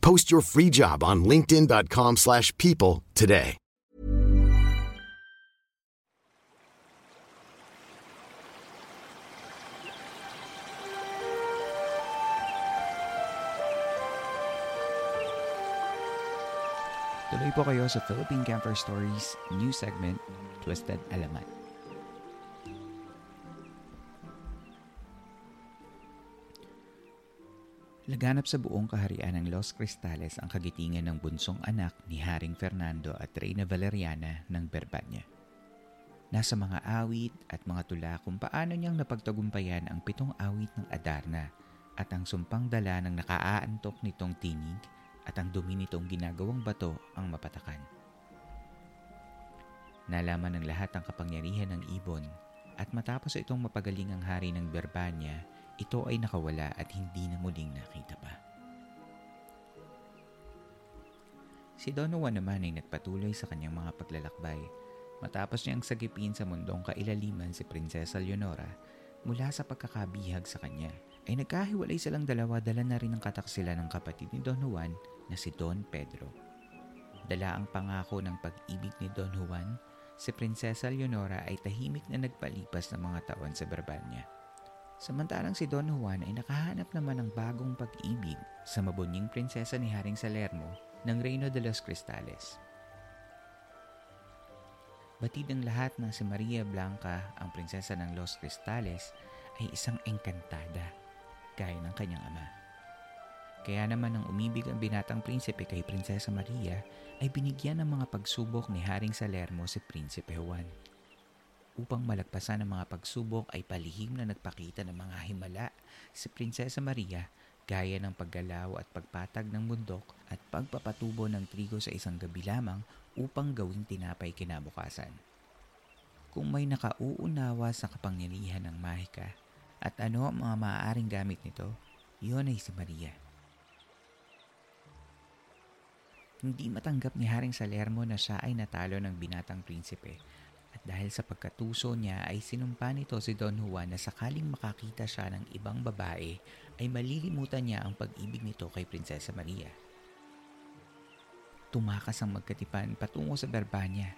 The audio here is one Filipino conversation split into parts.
Post your free job on linkedin.com/people slash people today. Tuloy po kayo sa Philippine Camper Stories new segment, Twisted Alamat. Laganap sa buong kaharian ng Los Cristales ang kagitingan ng bunsong anak ni Haring Fernando at Reyna Valeriana ng Berbanya. Nasa mga awit at mga tula kung paano niyang napagtagumpayan ang pitong awit ng Adarna at ang sumpang dala ng nakaaantok nitong tinig at ang dumi nitong ginagawang bato ang mapatakan. Nalaman ng lahat ang kapangyarihan ng ibon at matapos itong mapagaling ang hari ng Berbanya, ito ay nakawala at hindi na muling nakita pa. Si Don Juan naman ay nagpatuloy sa kanyang mga paglalakbay matapos niyang sagipin sa mundong kailaliman si Prinsesa Leonora mula sa pagkakabihag sa kanya ay nagkahiwalay silang dalawa dala na rin ang kataksila ng kapatid ni Don Juan na si Don Pedro. Dala ang pangako ng pag-ibig ni Don Juan, si Prinsesa Leonora ay tahimik na nagpalipas ng mga taon sa Berbanya. Samantalang si Don Juan ay nakahanap naman ng bagong pag-ibig sa mabunying prinsesa ni Haring Salermo ng Reino de los Cristales. Batid ng lahat na si Maria Blanca, ang prinsesa ng Los Cristales, ay isang engkantada, gaya ng kanyang ama. Kaya naman nang umibig ang binatang prinsipe kay Prinsesa Maria, ay binigyan ng mga pagsubok ni Haring Salermo si Prinsipe Juan. Upang malagpasan ang mga pagsubok ay palihim na nagpakita ng mga himala si Prinsesa Maria gaya ng paggalaw at pagpatag ng bundok at pagpapatubo ng trigo sa isang gabi lamang upang gawing tinapay kinabukasan. Kung may nakauunawa sa kapangyarihan ng mahika at ano ang mga maaaring gamit nito, iyon ay si Maria. Hindi matanggap ni Haring Salermo na siya ay natalo ng binatang prinsipe at dahil sa pagkatuso niya ay sinumpa nito si Don Juan na sakaling makakita siya ng ibang babae ay malilimutan niya ang pag-ibig nito kay Prinsesa Maria. Tumakas ang magkatipan patungo sa Berbanya,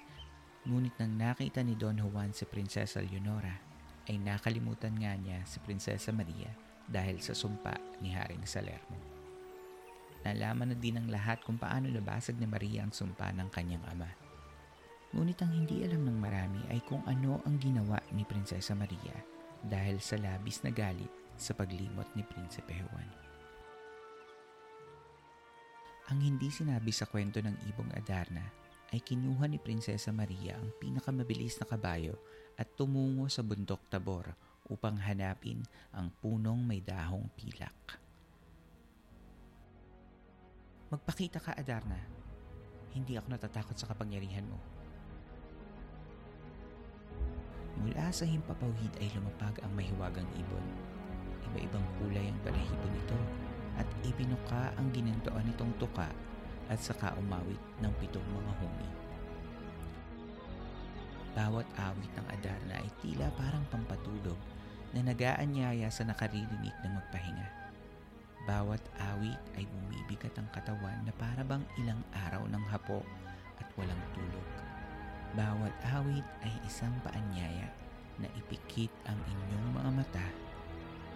ngunit nang nakita ni Don Juan si Prinsesa Leonora, ay nakalimutan nga niya si Prinsesa Maria dahil sa sumpa ni Haring Salermo. Nalaman na din ng lahat kung paano nabasag ni Maria ang sumpa ng kanyang ama. Ngunit ang hindi alam ng marami ay kung ano ang ginawa ni Prinsesa Maria dahil sa labis na galit sa paglimot ni Prinsipe Juan. Ang hindi sinabi sa kwento ng Ibong Adarna ay kinuha ni Prinsesa Maria ang pinakamabilis na kabayo at tumungo sa bundok Tabor upang hanapin ang punong may dahong pilak. Magpakita ka, Adarna. Hindi ako natatakot sa kapangyarihan mo. Mula sa himpapawid ay lumapag ang mahiwagang ibon. Iba-ibang kulay ang balahibo nito at ibinuka ang ginantoan nitong tuka at saka umawit ng pitong mga huni. Bawat awit ng Adarna ay tila parang pampatulog na nagaanyaya sa nakaririnig na magpahinga. Bawat awit ay bumibigat ang katawan na para bang ilang araw ng hapo at walang tulog. Bawat awit ay isang paanyaya na ipikit ang inyong mga mata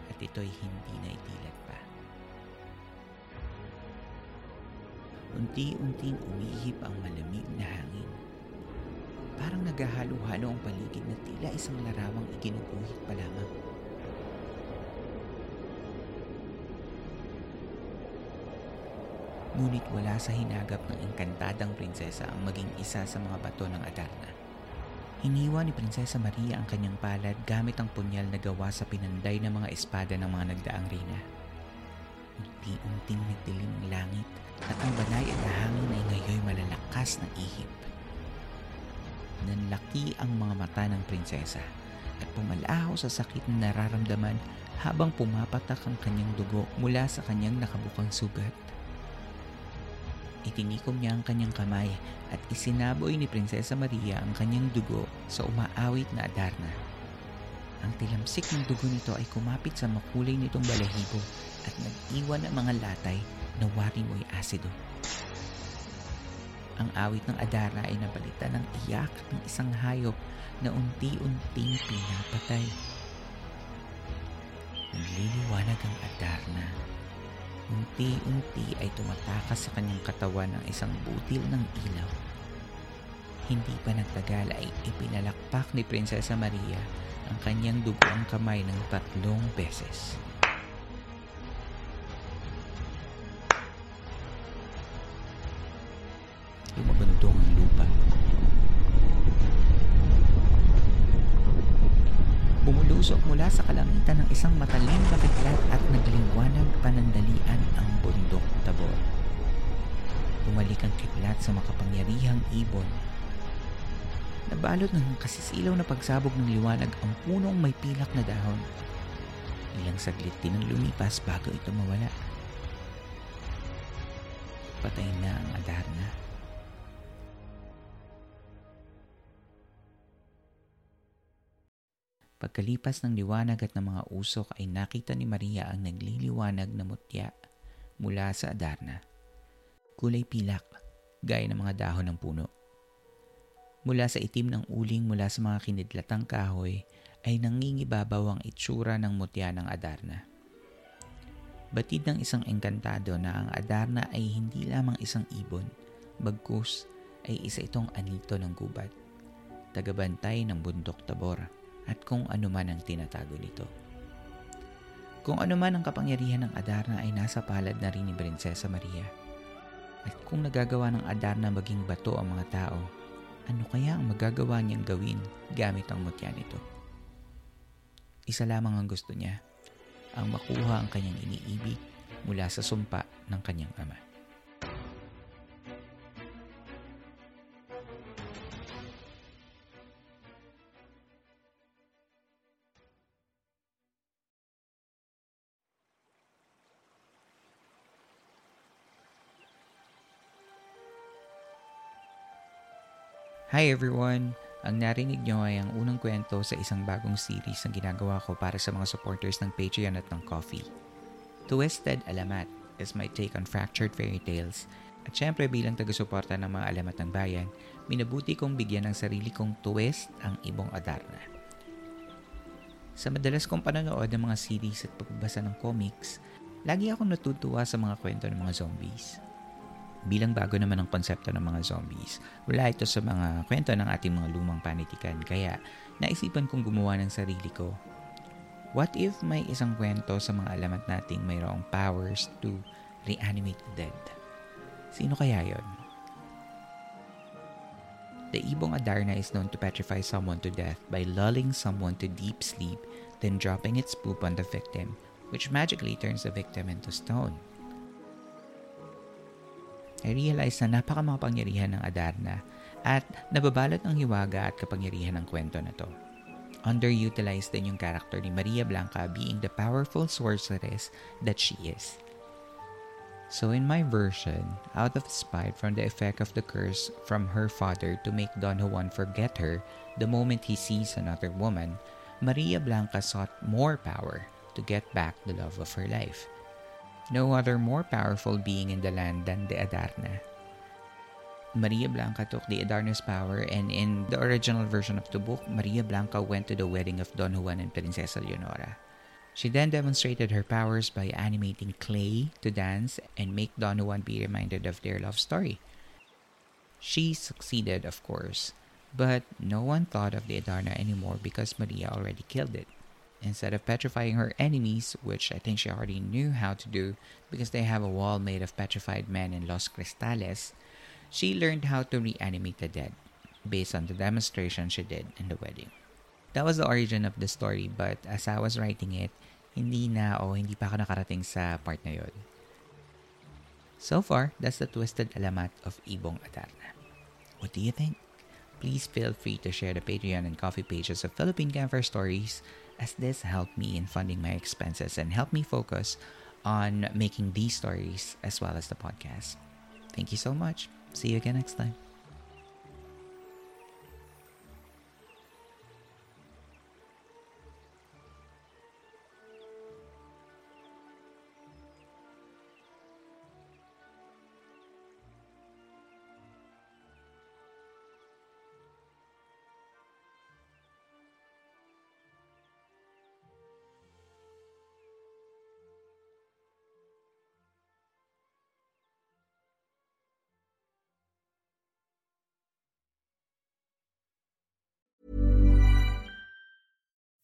at ito'y hindi na itilat pa. Unti-unting umihip ang malamig na hangin. Parang naghahalo-halo ang paligid na tila isang larawang ikinuguhit pa lamang. Ngunit wala sa hinagap ng engkantadang prinsesa ang maging isa sa mga bato ng Adarna. Iniwan ni Prinsesa Maria ang kanyang palad gamit ang punyal na gawa sa pinanday ng mga espada ng mga nagdaang reyna. Unti-unting nagdilim ang langit at ang banay at hangin ay ngayoy malalakas na ihip. Nanlaki ang mga mata ng prinsesa at pumalaho sa sakit na nararamdaman habang pumapatak ang kanyang dugo mula sa kanyang nakabukang sugat. Itinikom niya ang kanyang kamay at isinaboy ni Prinsesa Maria ang kanyang dugo sa umaawit na Adarna. Ang tilamsik ng dugo nito ay kumapit sa makulay nitong balahibo at nag-iwan ng mga latay na warimoy asido. Ang awit ng Adarna ay napalitan ng iyak ng isang hayop na unti-unting pinapatay. Nagliliwanag ang Adarna Unti-unti ay tumatakas sa kanyang katawan ng isang butil ng ilaw. Hindi pa nagtagal ay ipinalakpak ni Prinsesa Maria ang kanyang dugoang kamay ng tatlong beses. Lumabandong ang Bumulusok mula sa kalangitan ng isang matalim na kidlat at nagliwanag panandalian ang bundok tabor. Bumalik ang kidlat sa makapangyarihang ibon. Nabalot ng kasisilaw na pagsabog ng liwanag ang punong may pilak na dahon. Ilang saglit din ang lumipas bago ito mawala. Patay na ang Adarna. Pagkalipas ng liwanag at ng mga usok ay nakita ni Maria ang nagliliwanag na mutya mula sa Adarna. Kulay pilak, gaya ng mga dahon ng puno. Mula sa itim ng uling mula sa mga kinidlatang kahoy ay nangingibabaw ang itsura ng mutya ng Adarna. Batid ng isang engkantado na ang Adarna ay hindi lamang isang ibon, bagkus ay isa itong anito ng gubat, tagabantay ng bundok Tabor at kung ano man ang tinatago nito. Kung ano man ang kapangyarihan ng Adarna ay nasa palad na rin ni Prinsesa Maria. At kung nagagawa ng Adarna maging bato ang mga tao, ano kaya ang magagawa niyang gawin gamit ang mutya nito? Isa lamang ang gusto niya, ang makuha ang kanyang iniibig mula sa sumpa ng kanyang ama. Hi everyone! Ang narinig nyo ay ang unang kwento sa isang bagong series na ginagawa ko para sa mga supporters ng Patreon at ng Coffee. Twisted Alamat is my take on fractured fairy tales at syempre bilang taga-suporta ng mga alamat ng bayan, minabuti kong bigyan ng sarili kong twist ang ibong Adarna. Sa madalas kong panonood ng mga series at pagbabasa ng comics, lagi akong natutuwa sa mga kwento ng mga zombies bilang bago naman ang konsepto ng mga zombies. Wala ito sa mga kwento ng ating mga lumang panitikan kaya naisipan kong gumawa ng sarili ko. What if may isang kwento sa mga alamat nating mayroong powers to reanimate the dead? Sino kaya yon? The Ibong Adarna is known to petrify someone to death by lulling someone to deep sleep, then dropping its poop on the victim, which magically turns the victim into stone. I realize na napakamakapangyarihan ng Adarna at nababalot ng hiwaga at kapangyarihan ng kwento na to. Underutilized din yung character ni Maria Blanca being the powerful sorceress that she is. So in my version, out of spite from the effect of the curse from her father to make Don Juan forget her the moment he sees another woman, Maria Blanca sought more power to get back the love of her life. No other more powerful being in the land than the Adarna. Maria Blanca took the Adarna's power and in the original version of the book, Maria Blanca went to the wedding of Don Juan and Princesa Leonora. She then demonstrated her powers by animating clay to dance and make Don Juan be reminded of their love story. She succeeded, of course, but no one thought of the Adarna anymore because Maria already killed it. Instead of petrifying her enemies, which I think she already knew how to do because they have a wall made of petrified men in Los Cristales, she learned how to reanimate the dead based on the demonstration she did in the wedding. That was the origin of the story but as I was writing it, hindi na o hindi pa ako nakarating sa part na yun. So far, that's the twisted alamat of Ibong Atarna. What do you think? Please feel free to share the Patreon and coffee pages of Philippine Campfire Stories as this helped me in funding my expenses and helped me focus on making these stories as well as the podcast. Thank you so much. See you again next time.